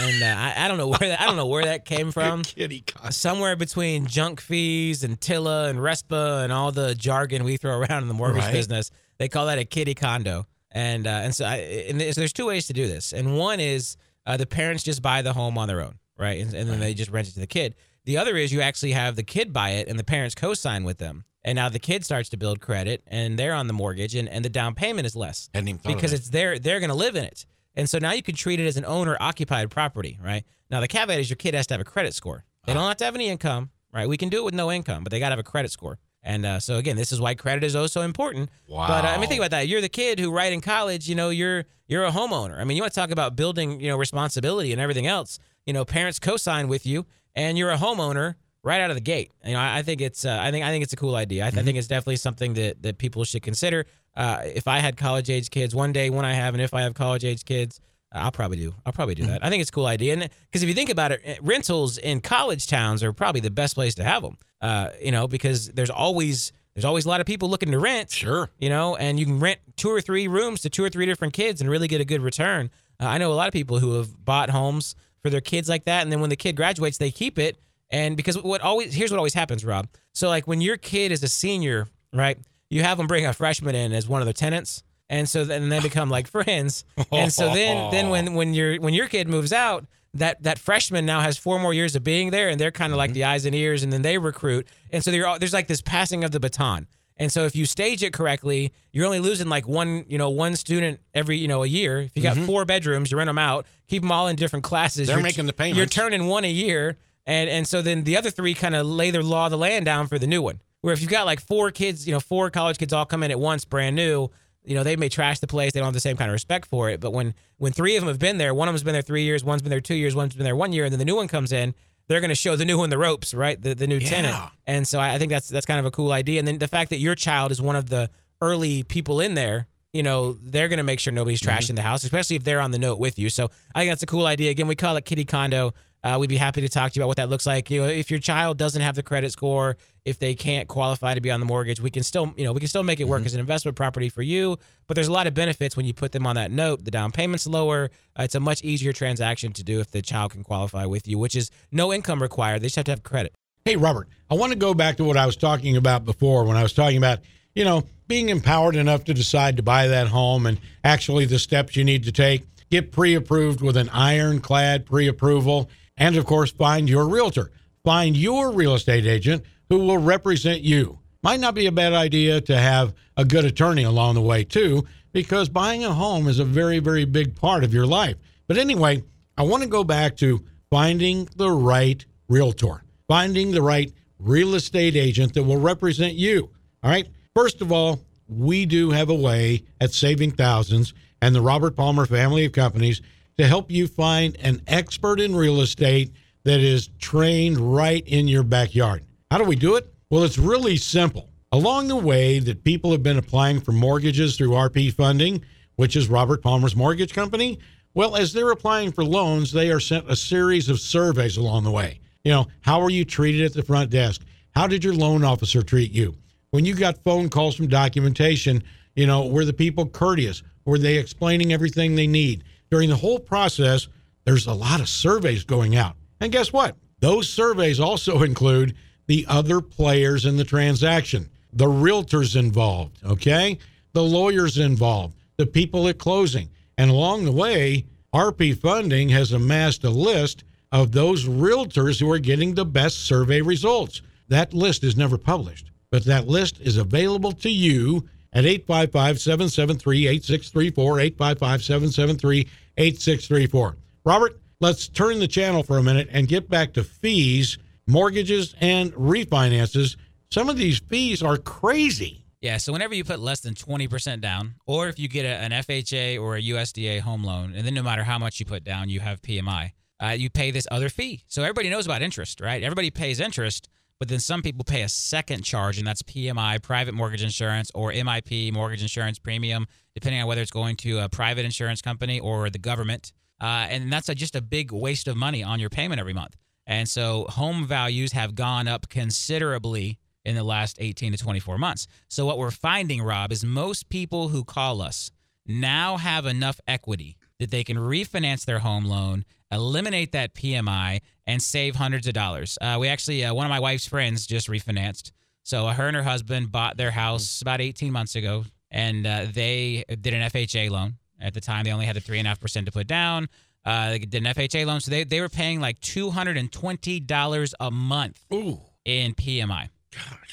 and uh, I, I, don't know where that, I don't know where that came from. kiddie condo. Somewhere between junk fees and TILA and RESPA and all the jargon we throw around in the mortgage Right. business, they call that a kiddie condo. And uh, and so I, and there's, there's two ways to do this. And one is uh, the parents just buy the home on their own, right? And, and then they just rent it to the kid. The other is you actually have the kid buy it and the parents co-sign with them. And now the kid starts to build credit and they're on the mortgage and, and the down payment is less Hadn't even thought of because it's their they're going to live in it. And so now you can treat it as an owner occupied property, right? Now the caveat is your kid has to have a credit score. They don't have to have any income, right? We can do it with no income, but they got to have a credit score. And uh, so again, this is why credit is oh so important. But uh, I mean, think about that. You're the kid who, right in college, you know, you're you're a homeowner. I mean, you want to talk about building, you know, responsibility and everything else. You know, parents co-sign with you, and you're a homeowner right out of the gate. You know, I, I think it's uh, I think I think it's a cool idea. I, th- I think it's definitely something that that people should consider. Uh, if I had college age kids one day, when I have, and if I have college age kids, I'll probably do. I'll probably do that. I think it's a cool idea, and because if you think about it, eh, rentals in college towns are probably the best place to have them. Uh, you know, because there's always there's always a lot of people looking to rent Sure. you know, and you can rent two or three rooms to two or three different kids and really get a good return. Uh, I know a lot of people who have bought homes for their kids like that, and then when the kid graduates, they keep it. And because what always here's what always happens, Rob. So like when your kid is a senior, right? You have them bring a freshman in as one of the tenants, and so then they become like friends. And so then then when when your when your kid moves out, that that freshman now has four more years of being there, and they're kind of like mm-hmm. the eyes and ears, and then they recruit, and so all, there's like this passing of the baton. And so if you stage it correctly, you're only losing like one, you know, one student every, you know, a year. If you got mm-hmm. four bedrooms, you rent them out, keep them all in different classes. They're you're, making the payments. You're turning one a year, and and so then the other three kind of lay their law of the land down for the new one. Where if you've got like four kids, you know, four college kids all come in at once, brand new, you know, they may trash the place. They don't have the same kind of respect for it. But when when three of them have been there, one of them's been there three years, one's been there two years, one's been there one year, and then the new one comes in, they're going to show the new one the ropes, right? The the new tenant. And so I I think that's that's kind of a cool idea. And then the fact that your child is one of the early people in there, you know, they're going to make sure nobody's trashing the house, especially if they're on the note with you. So I think that's a cool idea. Again, we call it Kiddie Condo. Uh, we'd be happy to talk to you about what that looks like. You know, if your child doesn't have the credit score, if they can't qualify to be on the mortgage, we can still, you know, we can still make it work as an investment property for you. But there's a lot of benefits when you put them on that note. The down payment's lower. Uh, it's a much easier transaction to do if the child can qualify with you, which is no income required. They just have to have credit. Hey, Robert, I want to go back to what I was talking about before when I was talking about, you know, being empowered enough to decide to buy that home and actually the steps you need to take. Get pre approved with an ironclad pre approval. And of course, find your realtor. Find your real estate agent who will represent you. Might not be a bad idea to have a good attorney along the way, too, because buying a home is a very, very big part of your life. But anyway, I want to go back to finding the right realtor, finding the right real estate agent that will represent you. All right. First of all, we do have a way at Saving Thousands and the Robert Palmer family of companies to help you find an expert in real estate that is trained right in your backyard. How do we do it? Well, it's really simple. Along the way that people have been applying for mortgages through RP funding, which is Robert Palmer's mortgage company, well, as they're applying for loans, they are sent a series of surveys along the way. You know, how are you treated at the front desk? How did your loan officer treat you? When you got phone calls from documentation, you know, were the people courteous? Were they explaining everything they need? During the whole process, there's a lot of surveys going out. And guess what? Those surveys also include the other players in the transaction, the realtors involved, okay? The lawyers involved, the people at closing. And along the way, RP Funding has amassed a list of those realtors who are getting the best survey results. That list is never published, but that list is available to you at 855 773 8634. 855 773 8634. Robert, let's turn the channel for a minute and get back to fees, mortgages, and refinances. Some of these fees are crazy. Yeah, so whenever you put less than 20% down, or if you get a, an FHA or a USDA home loan, and then no matter how much you put down, you have PMI, uh, you pay this other fee. So everybody knows about interest, right? Everybody pays interest, but then some people pay a second charge, and that's PMI, private mortgage insurance, or MIP, mortgage insurance premium, depending on whether it's going to a private insurance company or the government. Uh, and that's a, just a big waste of money on your payment every month. And so home values have gone up considerably in the last 18 to 24 months. So what we're finding, Rob, is most people who call us now have enough equity that they can refinance their home loan, eliminate that PMI, and save hundreds of dollars. Uh, we actually, uh, one of my wife's friends just refinanced. So uh, her and her husband bought their house about 18 months ago, and uh, they did an FHA loan. At the time, they only had the three and a half percent to put down. Uh, they did an FHA loan, so they, they were paying like two hundred and twenty dollars a month Ooh. in PMI.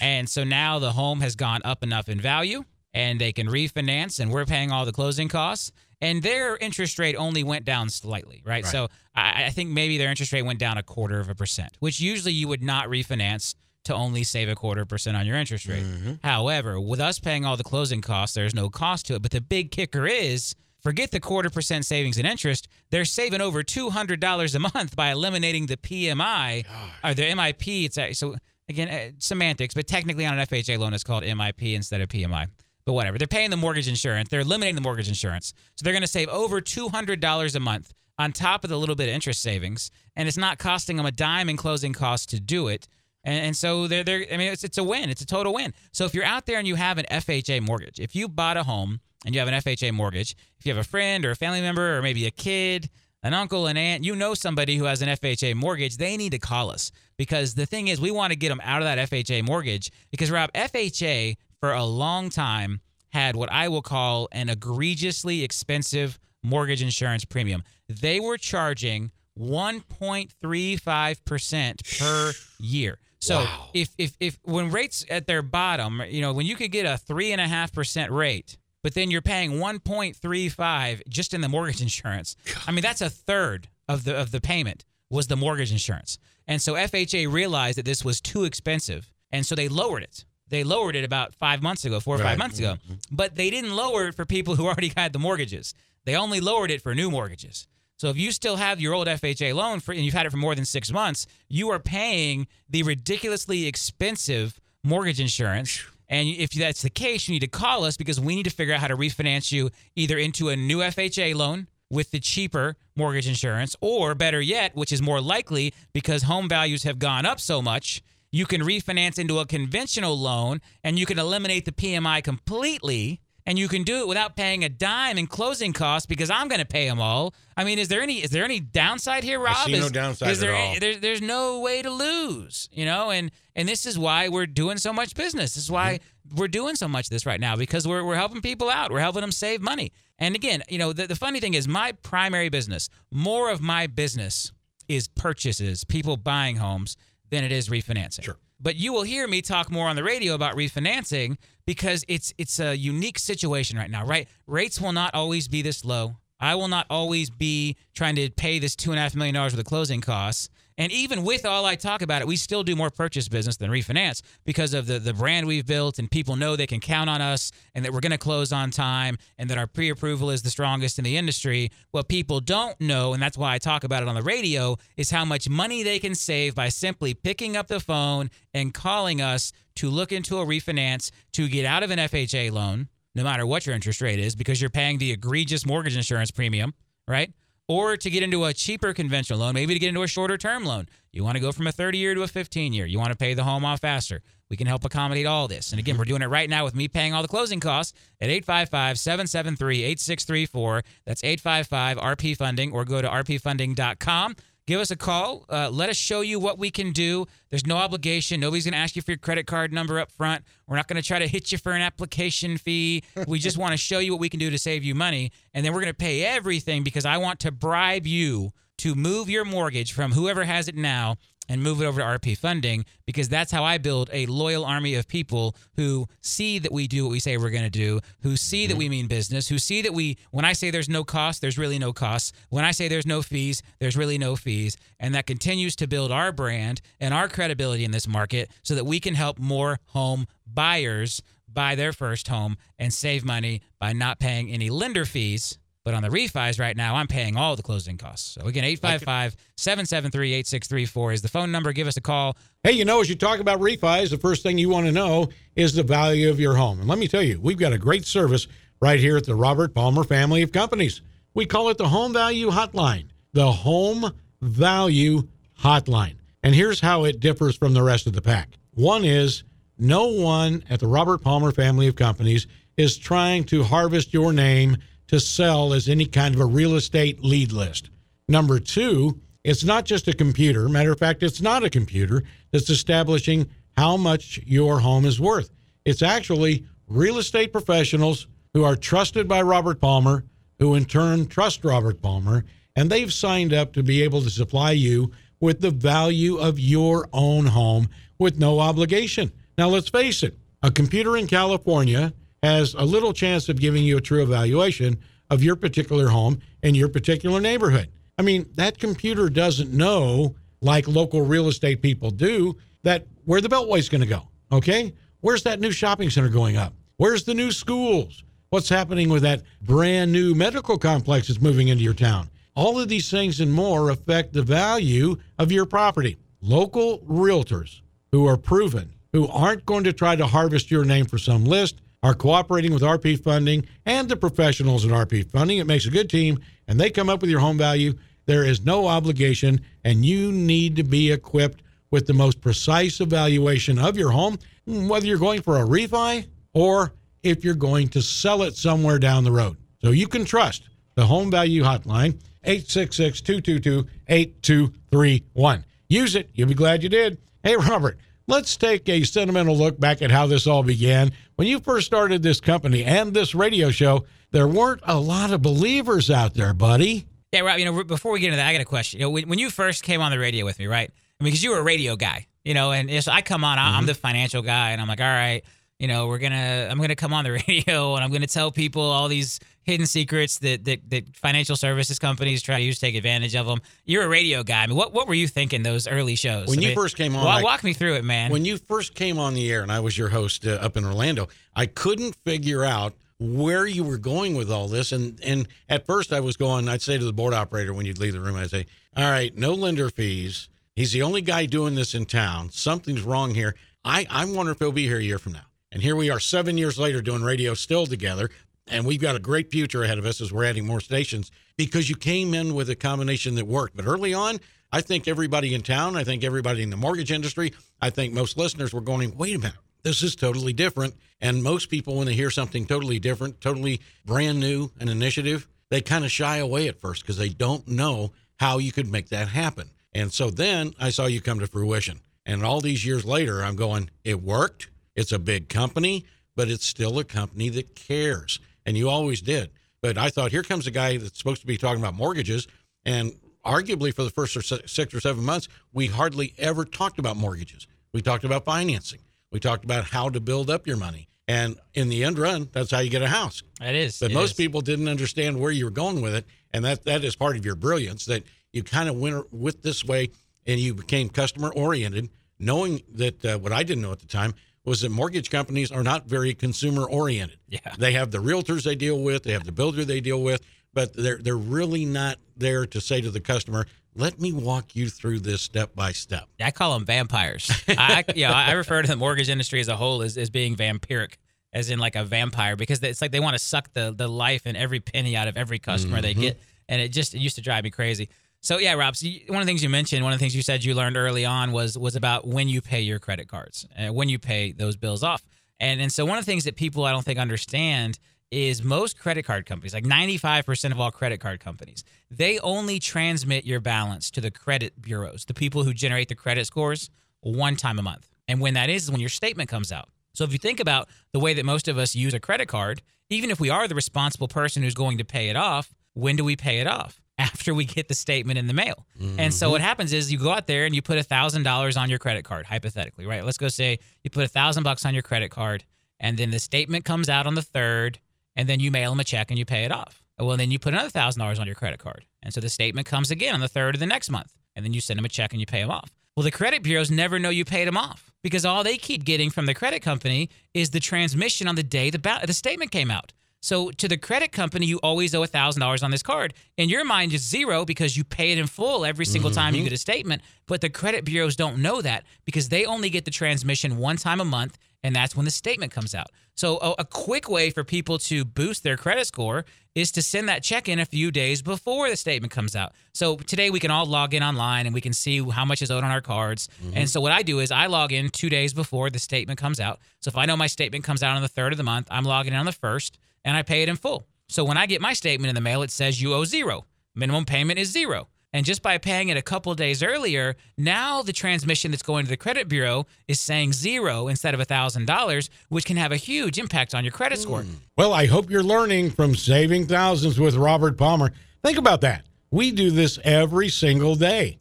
And so now the home has gone up enough in value and they can refinance and we're paying all the closing costs. And their interest rate only went down slightly, right? Right. So I, I think maybe their interest rate went down a quarter of a percent, which usually you would not refinance to only save a quarter percent on your interest rate. However, with us paying all the closing costs, there's no cost to it. But the big kicker is forget the quarter percent savings in interest. They're saving over $200 a month by eliminating the PMI or the MIP. It's a, so again, uh, semantics, but technically on an FHA loan, it's called MIP instead of PMI. But whatever. They're paying the mortgage insurance. They're eliminating the mortgage insurance. So they're going to save over $200 a month on top of the little bit of interest savings. And it's not costing them a dime in closing costs to do it. And, and so they're, they're, I mean, it's, it's a win. It's a total win. So if you're out there and you have an FHA mortgage, if you bought a home and you have an FHA mortgage, if you have a friend or a family member or maybe a kid, an uncle, an aunt, you know somebody who has an FHA mortgage, they need to call us because the thing is, we want to get them out of that FHA mortgage because, Rob, FHA for a long time had what I will call an egregiously expensive mortgage insurance premium. They were charging 1.35% per year. So Wow. if, if if when rates at their bottom, you know, when you could get a three and a half percent rate, but then you're paying 1.35 just in the mortgage insurance. I mean, that's a third of the of the payment was the mortgage insurance. And so FHA realized that this was too expensive, and so they lowered it. They lowered it about five months ago, four or Right. five months ago. Mm-hmm. But they didn't lower it for people who already had the mortgages. They only lowered it for new mortgages. So if you still have your old FHA loan for, and you've had it for more than six months, you are paying the ridiculously expensive mortgage insurance. And if that's the case, you need to call us because we need to figure out how to refinance you either into a new FHA loan with the cheaper mortgage insurance, or better yet, which is more likely because home values have gone up so much, you can refinance into a conventional loan and you can eliminate the PMI completely and you can do it without paying a dime in closing costs because I'm going to pay them all. I mean, is there any is there any downside here, Rob? see no downside is there at all. there's there's no way to lose, you know, and and this is why we're doing so much business. This is why Mm-hmm. we're doing so much of this right now because we're we're helping people out. We're helping them save money. And again, you know, the, the funny thing is my primary business, more of my business is purchases, people buying homes than it is refinancing. Sure. But you will hear me talk more on the radio about refinancing because it's it's a unique situation right now, right? Rates will not always be this low. I will not always be trying to pay this two and a half million dollars worth of closing costs. And even with all I talk about it, we still do more purchase business than refinance because of the, the brand we've built and people know they can count on us and that we're going to close on time and that our pre approval is the strongest in the industry. What people don't know, and that's why I talk about it on the radio, is how much money they can save by simply picking up the phone and calling us to look into a refinance to get out of an FHA loan, no matter what your interest rate is, because you're paying the egregious mortgage insurance premium, right? Or to get into a cheaper conventional loan, maybe to get into a shorter term loan. You want to go from a 30 year to a 15 year. You want to pay the home off faster. We can help accommodate all this. And again, mm-hmm. we're doing it right now with me paying all the closing costs at 855 773 8634. That's 855 RP Funding or go to rpfunding.com. Give us a call. Uh, let us show you what we can do. There's no obligation. Nobody's going to ask you for your credit card number up front. We're not going to try to hit you for an application fee. We just want to show you what we can do to save you money. And then we're going to pay everything because I want to bribe you to move your mortgage from whoever has it now and move it over to RP funding because that's how I build a loyal army of people who see that we do what we say we're going to do, who see that mm-hmm. we mean business, who see that we, when I say there's no cost, there's really no costs. When I say there's no fees, there's really no fees. And that continues to build our brand and our credibility in this market so that we can help more home buyers buy their first home and save money by not paying any lender fees. But on the refis right now, I'm paying all the closing costs. So again, 855 773 8634 is the phone number. Give us a call. Hey, you know, as you talk about refis, the first thing you want to know is the value of your home. And let me tell you, we've got a great service right here at the Robert Palmer family of companies. We call it the Home Value Hotline. The Home Value Hotline. And here's how it differs from the rest of the pack. One is no one at the Robert Palmer family of companies is trying to harvest your name to sell as any kind of a real estate lead list. Number two, it's not just a computer. Matter of fact, it's not a computer that's establishing how much your home is worth. It's actually real estate professionals who are trusted by Robert Palmer, who in turn trust Robert Palmer, and they've signed up to be able to supply you with the value of your own home with no obligation. Now, let's face it, a computer in California has a little chance of giving you a true evaluation of your particular home in your particular neighborhood. I mean, that computer doesn't know, like local real estate people do, that where the Beltway is going to go. Okay? Where's that new shopping center going up? Where's the new schools? What's happening with that brand new medical complex that's moving into your town? All of these things and more affect the value of your property. Local realtors who are proven, who aren't going to try to harvest your name for some list, are cooperating with RP Funding and the professionals at RP Funding. It makes a good team, and they come up with your home value. There is no obligation, and you need to be equipped with the most precise evaluation of your home, whether you're going for a refi or if you're going to sell it somewhere down the road. So you can trust the Home Value Hotline, 866 222 8231. Use it. You'll be glad you did. Hey, Robert, let's take a sentimental look back at how this all began. When you first started this company and this radio show, there weren't a lot of believers out there, buddy. Yeah, Rob, you know, before we get into that, I got a question. You know, when, you first came on the radio with me, right? I mean, because you were a radio guy, you know, and so I come on, I'm mm-hmm. the financial guy, and I'm like, all right, you know, we're gonna, I'm gonna come on the radio, and I'm gonna tell people all these hidden secrets that that, that financial services companies try to use to take advantage of them. You're a radio guy. I mean, what what were you thinking those early shows? When I you mean, first came on, wa- like- walk me through it, man. When you first came on the air and I was your host uh, up in Orlando, I couldn't figure out where you were going with all this. And and at first I was going, I'd say to the board operator when you'd leave the room, I'd say, All right, no lender fees. He's the only guy doing this in town. Something's wrong here. I, I wonder if he'll be here a year from now. And here we are seven years later doing radio still together. And we've got a great future ahead of us as we're adding more stations because you came in with a combination that worked. But early on, I think everybody in town, I think everybody in the mortgage industry, I think most listeners were going, wait a minute, this is totally different. And most people, when they hear something totally different, totally brand new, an initiative, they kind of shy away at first because they don't know how you could make that happen. And so then I saw you come to fruition. And all these years later, I'm going, it worked. It's a big company, but it's still a company that cares. And you always did. But I thought, here comes a guy that's supposed to be talking about mortgages. And arguably for the first or six or seven months, we hardly ever talked about mortgages. We talked about financing. We talked about how to build up your money. And in the end run, that's how you get a house. That is. But most is. people didn't understand where you were going with it. And that, that is part of your brilliance that you kind of went with this way and you became customer oriented, knowing that uh, what I didn't know at the time was that mortgage companies are not very consumer oriented. Yeah. They have the realtors they deal with, they have the builder they deal with, but they're they're really not there to say to the customer, "Let me walk you through this step by step." I call them vampires. I, you know, I refer to the mortgage industry as a whole as, as being vampiric, as in like a vampire, because it's like they want to suck the the life and every penny out of every customer mm-hmm. they get, and it just it used to drive me crazy. So yeah, Rob, so one of the things you mentioned, one of the things you said you learned early on was was about when you pay your credit cards, uh, when you pay those bills off, and and so one of the things that people I don't think understand is most credit card companies, like 95% of all credit card companies, they only transmit your balance to the credit bureaus, the people who generate the credit scores, one time a month. And when that is, is when your statement comes out. So if you think about the way that most of us use a credit card, even if we are the responsible person who's going to pay it off, when do we pay it off? After we get the statement in the mail. And so what happens is you go out there and you put a $1,000 on your credit card, hypothetically, right? Let's go say you put a 1000 bucks on your credit card and then the statement comes out on the 3rd and then you mail them a check and you pay it off. Well, then you put another thousand dollars on your credit card, and so the statement comes again on the third of the next month, and then you send them a check and you pay them off. Well, the credit bureaus never know you paid them off because all they keep getting from the credit company is the transmission on the day the ba- the statement came out. So to the credit company, you always owe thousand dollars on this card. In your mind, it's zero because you pay it in full every single time you mm-hmm. get a statement. But the credit bureaus don't know that because they only get the transmission one time a month, and that's when the statement comes out. So a, a quick way for people to boost their credit score is to send that check in a few days before the statement comes out. So today we can all log in online and we can see how much is owed on our cards. And mm-hmm. so what I do is I log in two days before the statement comes out. So if I know my statement comes out on the third of the month, I'm logging in on the first and I pay it in full. So when I get my statement in the mail, it says you owe zero. Minimum payment is zero. And just by paying it a couple days earlier, now the transmission that's going to the credit bureau is saying zero instead of $1,000, which can have a huge impact on your credit score. Hmm. Well, I hope you're learning from saving thousands with Robert Palmer. Think about that. We do this every single day.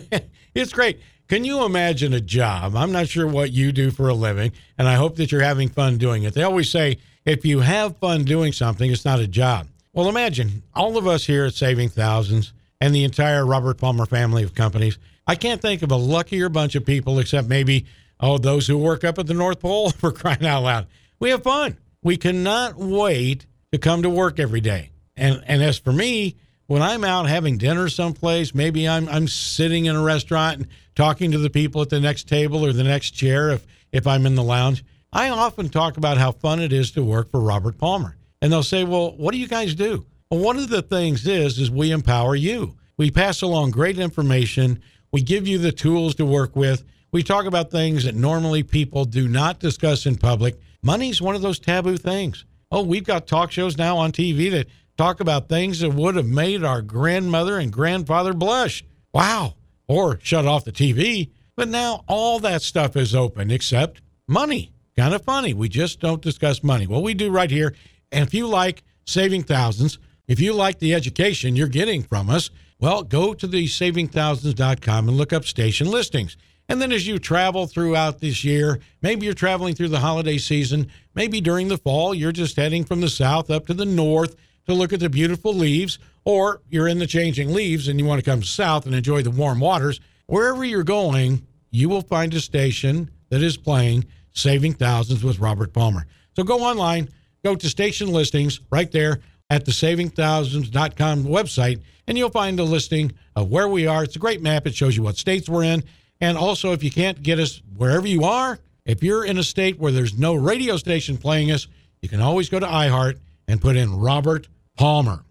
it's great. Can you imagine a job? I'm not sure what you do for a living, and I hope that you're having fun doing it. They always say if you have fun doing something, it's not a job. Well, imagine all of us here at Saving Thousands and the entire Robert Palmer family of companies. I can't think of a luckier bunch of people except maybe, oh, those who work up at the North Pole for crying out loud. We have fun. We cannot wait to come to work every day. And and as for me, when I'm out having dinner someplace, maybe I'm I'm sitting in a restaurant and talking to the people at the next table or the next chair if if I'm in the lounge, I often talk about how fun it is to work for Robert Palmer. And they'll say, "Well, what do you guys do?" Well, one of the things is is we empower you. We pass along great information. We give you the tools to work with. We talk about things that normally people do not discuss in public. Money's one of those taboo things. Oh, we've got talk shows now on TV that talk about things that would have made our grandmother and grandfather blush. Wow. Or shut off the TV. But now all that stuff is open except money. Kind of funny. We just don't discuss money. Well, we do right here. And if you like saving thousands, if you like the education you're getting from us, well, go to the savingthousands.com and look up station listings. And then as you travel throughout this year, maybe you're traveling through the holiday season, maybe during the fall, you're just heading from the south up to the north to look at the beautiful leaves, or you're in the changing leaves and you want to come south and enjoy the warm waters. Wherever you're going, you will find a station that is playing Saving Thousands with Robert Palmer. So go online, go to station listings right there at the savingthousands.com website, and you'll find a listing of where we are. It's a great map. It shows you what states we're in. And also, if you can't get us wherever you are, If you're in a state where there's no radio station playing us, you can always go to iHeart and put in Robert Palmer.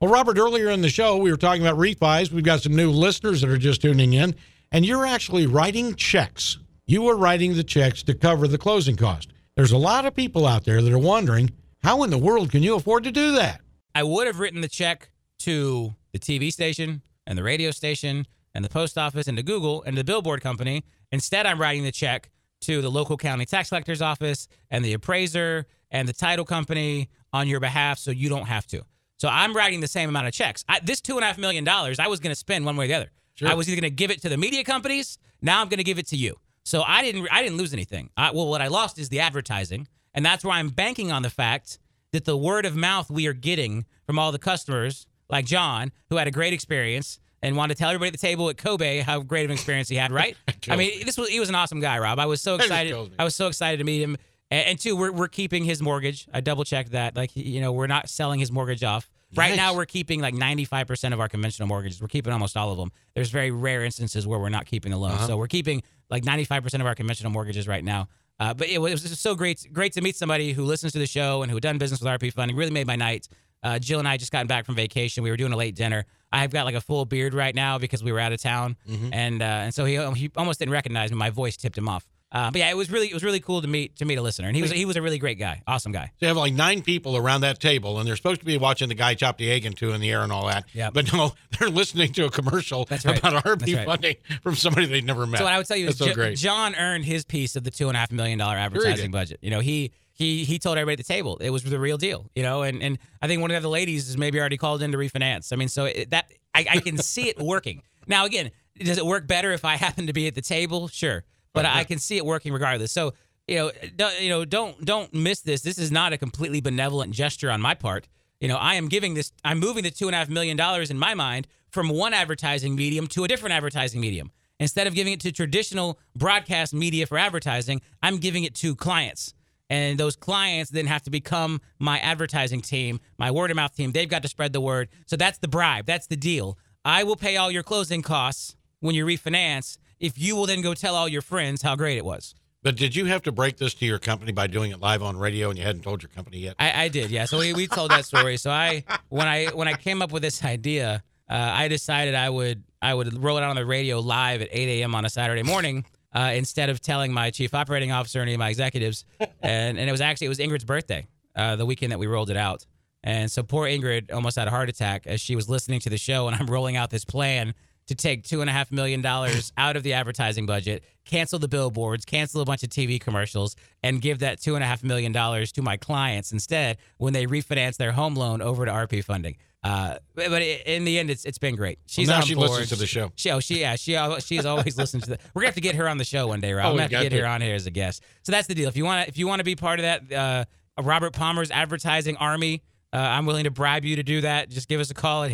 Well, Robert, earlier in the show, we were talking about refis. We've got some new listeners that are just tuning in, and you're actually writing checks. You are writing the checks to cover the closing cost. There's a lot of people out there that are wondering how in the world can you afford to do that? I would have written the check to the TV station and the radio station and the post office and to Google and the billboard company. Instead, I'm writing the check to the local county tax collector's office and the appraiser and the title company on your behalf so you don't have to. So I'm writing the same amount of checks. I, this two and a half million dollars, I was going to spend one way or the other. Sure. I was either going to give it to the media companies. Now I'm going to give it to you. So I didn't. I didn't lose anything. I, well, what I lost is the advertising, and that's where I'm banking on the fact that the word of mouth we are getting from all the customers, like John, who had a great experience and wanted to tell everybody at the table at Kobe how great of an experience he had. Right? I mean, this was he was an awesome guy, Rob. I was so excited. I was so excited to meet him. And, and two, we're we're keeping his mortgage. I double checked that. Like you know, we're not selling his mortgage off. Right Nice. now, we're keeping like 95% of our conventional mortgages. We're keeping almost all of them. There's very rare instances where we're not keeping the loan. Uh-huh. So we're keeping like 95% of our conventional mortgages right now. Uh, but it was, it was just so great, great to meet somebody who listens to the show and who had done business with RP Funding. Really made my night. Uh, Jill and I just gotten back from vacation. We were doing a late dinner. I've got like a full beard right now because we were out of town, and uh, and so he he almost didn't recognize me. My voice tipped him off. Uh, but yeah, it was really it was really cool to meet to meet a listener, and he was he was a really great guy, awesome guy. They have like nine people around that table, and they're supposed to be watching the guy chop the egg in two in the air and all that. Yep. But no, they're listening to a commercial That's right. about RP That's right. funding from somebody they've never met. So what I would tell you is so great. John earned his piece of the two and a half million dollar advertising budget. You know, he he he told everybody at the table it was the real deal. You know, and and I think one of the other ladies is maybe already called in to refinance. I mean, so it, that I, I can see it working. Now again, does it work better if I happen to be at the table? Sure, but I can see it working regardless. So you know, don't, you know, don't don't miss this. This is not a completely benevolent gesture on my part. You know, I am giving this. I'm moving the two and a half million dollars in my mind from one advertising medium to a different advertising medium. Instead of giving it to traditional broadcast media for advertising, I'm giving it to clients. And those clients then have to become my advertising team, my word of mouth team. They've got to spread the word. So that's the bribe. That's the deal. I will pay all your closing costs when you refinance if you will then go tell all your friends how great it was. But did you have to break this to your company by doing it live on radio and you hadn't told your company yet? I, I did, yeah. So we, we told that story. So I when I when I came up with this idea, uh, I decided I would I would roll it out on the radio live at 8 a.m. on a Saturday morning uh, instead of telling my chief operating officer or any of my executives. And and it was actually it was Ingrid's birthday, uh, the weekend that we rolled it out. And so poor Ingrid almost had a heart attack as she was listening to the show, and I'm rolling out this plan to take two and a half million dollars out of the advertising budget, cancel the billboards, cancel a bunch of TV commercials, and give that two and a half million dollars to my clients instead when they refinance their home loan over to RP funding. Uh, but in the end, it's it's been great. She's now on she board. listens to the show. She, oh, she, yeah, she, she's always listened to the. We're gonna have to get her on the show one day, Rob. Oh, we gonna have to get to. her on here as a guest. So that's the deal. If you want to, if you want to be part of that, uh, Robert Palmer's advertising army, uh, I'm willing to bribe you to do that. Just give us a call at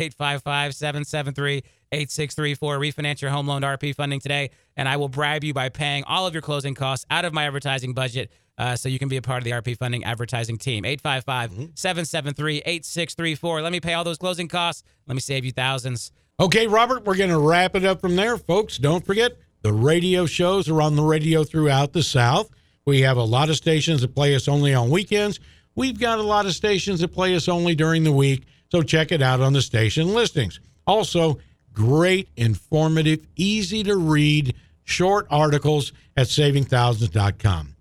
855-773-8634. Refinance your home loan to RP funding today, and I will bribe you by paying all of your closing costs out of my advertising budget. Uh, so you can be a part of the RP funding advertising team. 855-773-8634. Let me pay all those closing costs. Let me save you thousands. Okay, Robert, we're going to wrap it up from there, folks. Don't forget the radio shows are on the radio throughout the South. We have a lot of stations that play us only on weekends. We've got a lot of stations that play us only during the week, so check it out on the station listings. Also, great, informative, easy to read, short articles at savingthousands.com.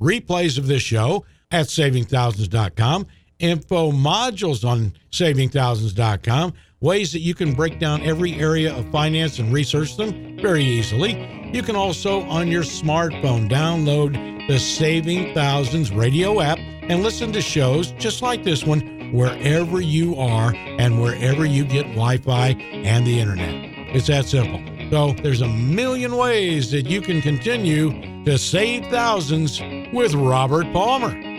Replays of this show at savingthousands.com, info modules on savingthousands.com, ways that you can break down every area of finance and research them very easily. You can also, on your smartphone, download the Saving Thousands radio app and listen to shows just like this one wherever you are and wherever you get Wi Fi and the internet. It's that simple. So there's a million ways that you can continue to save thousands with Robert Palmer.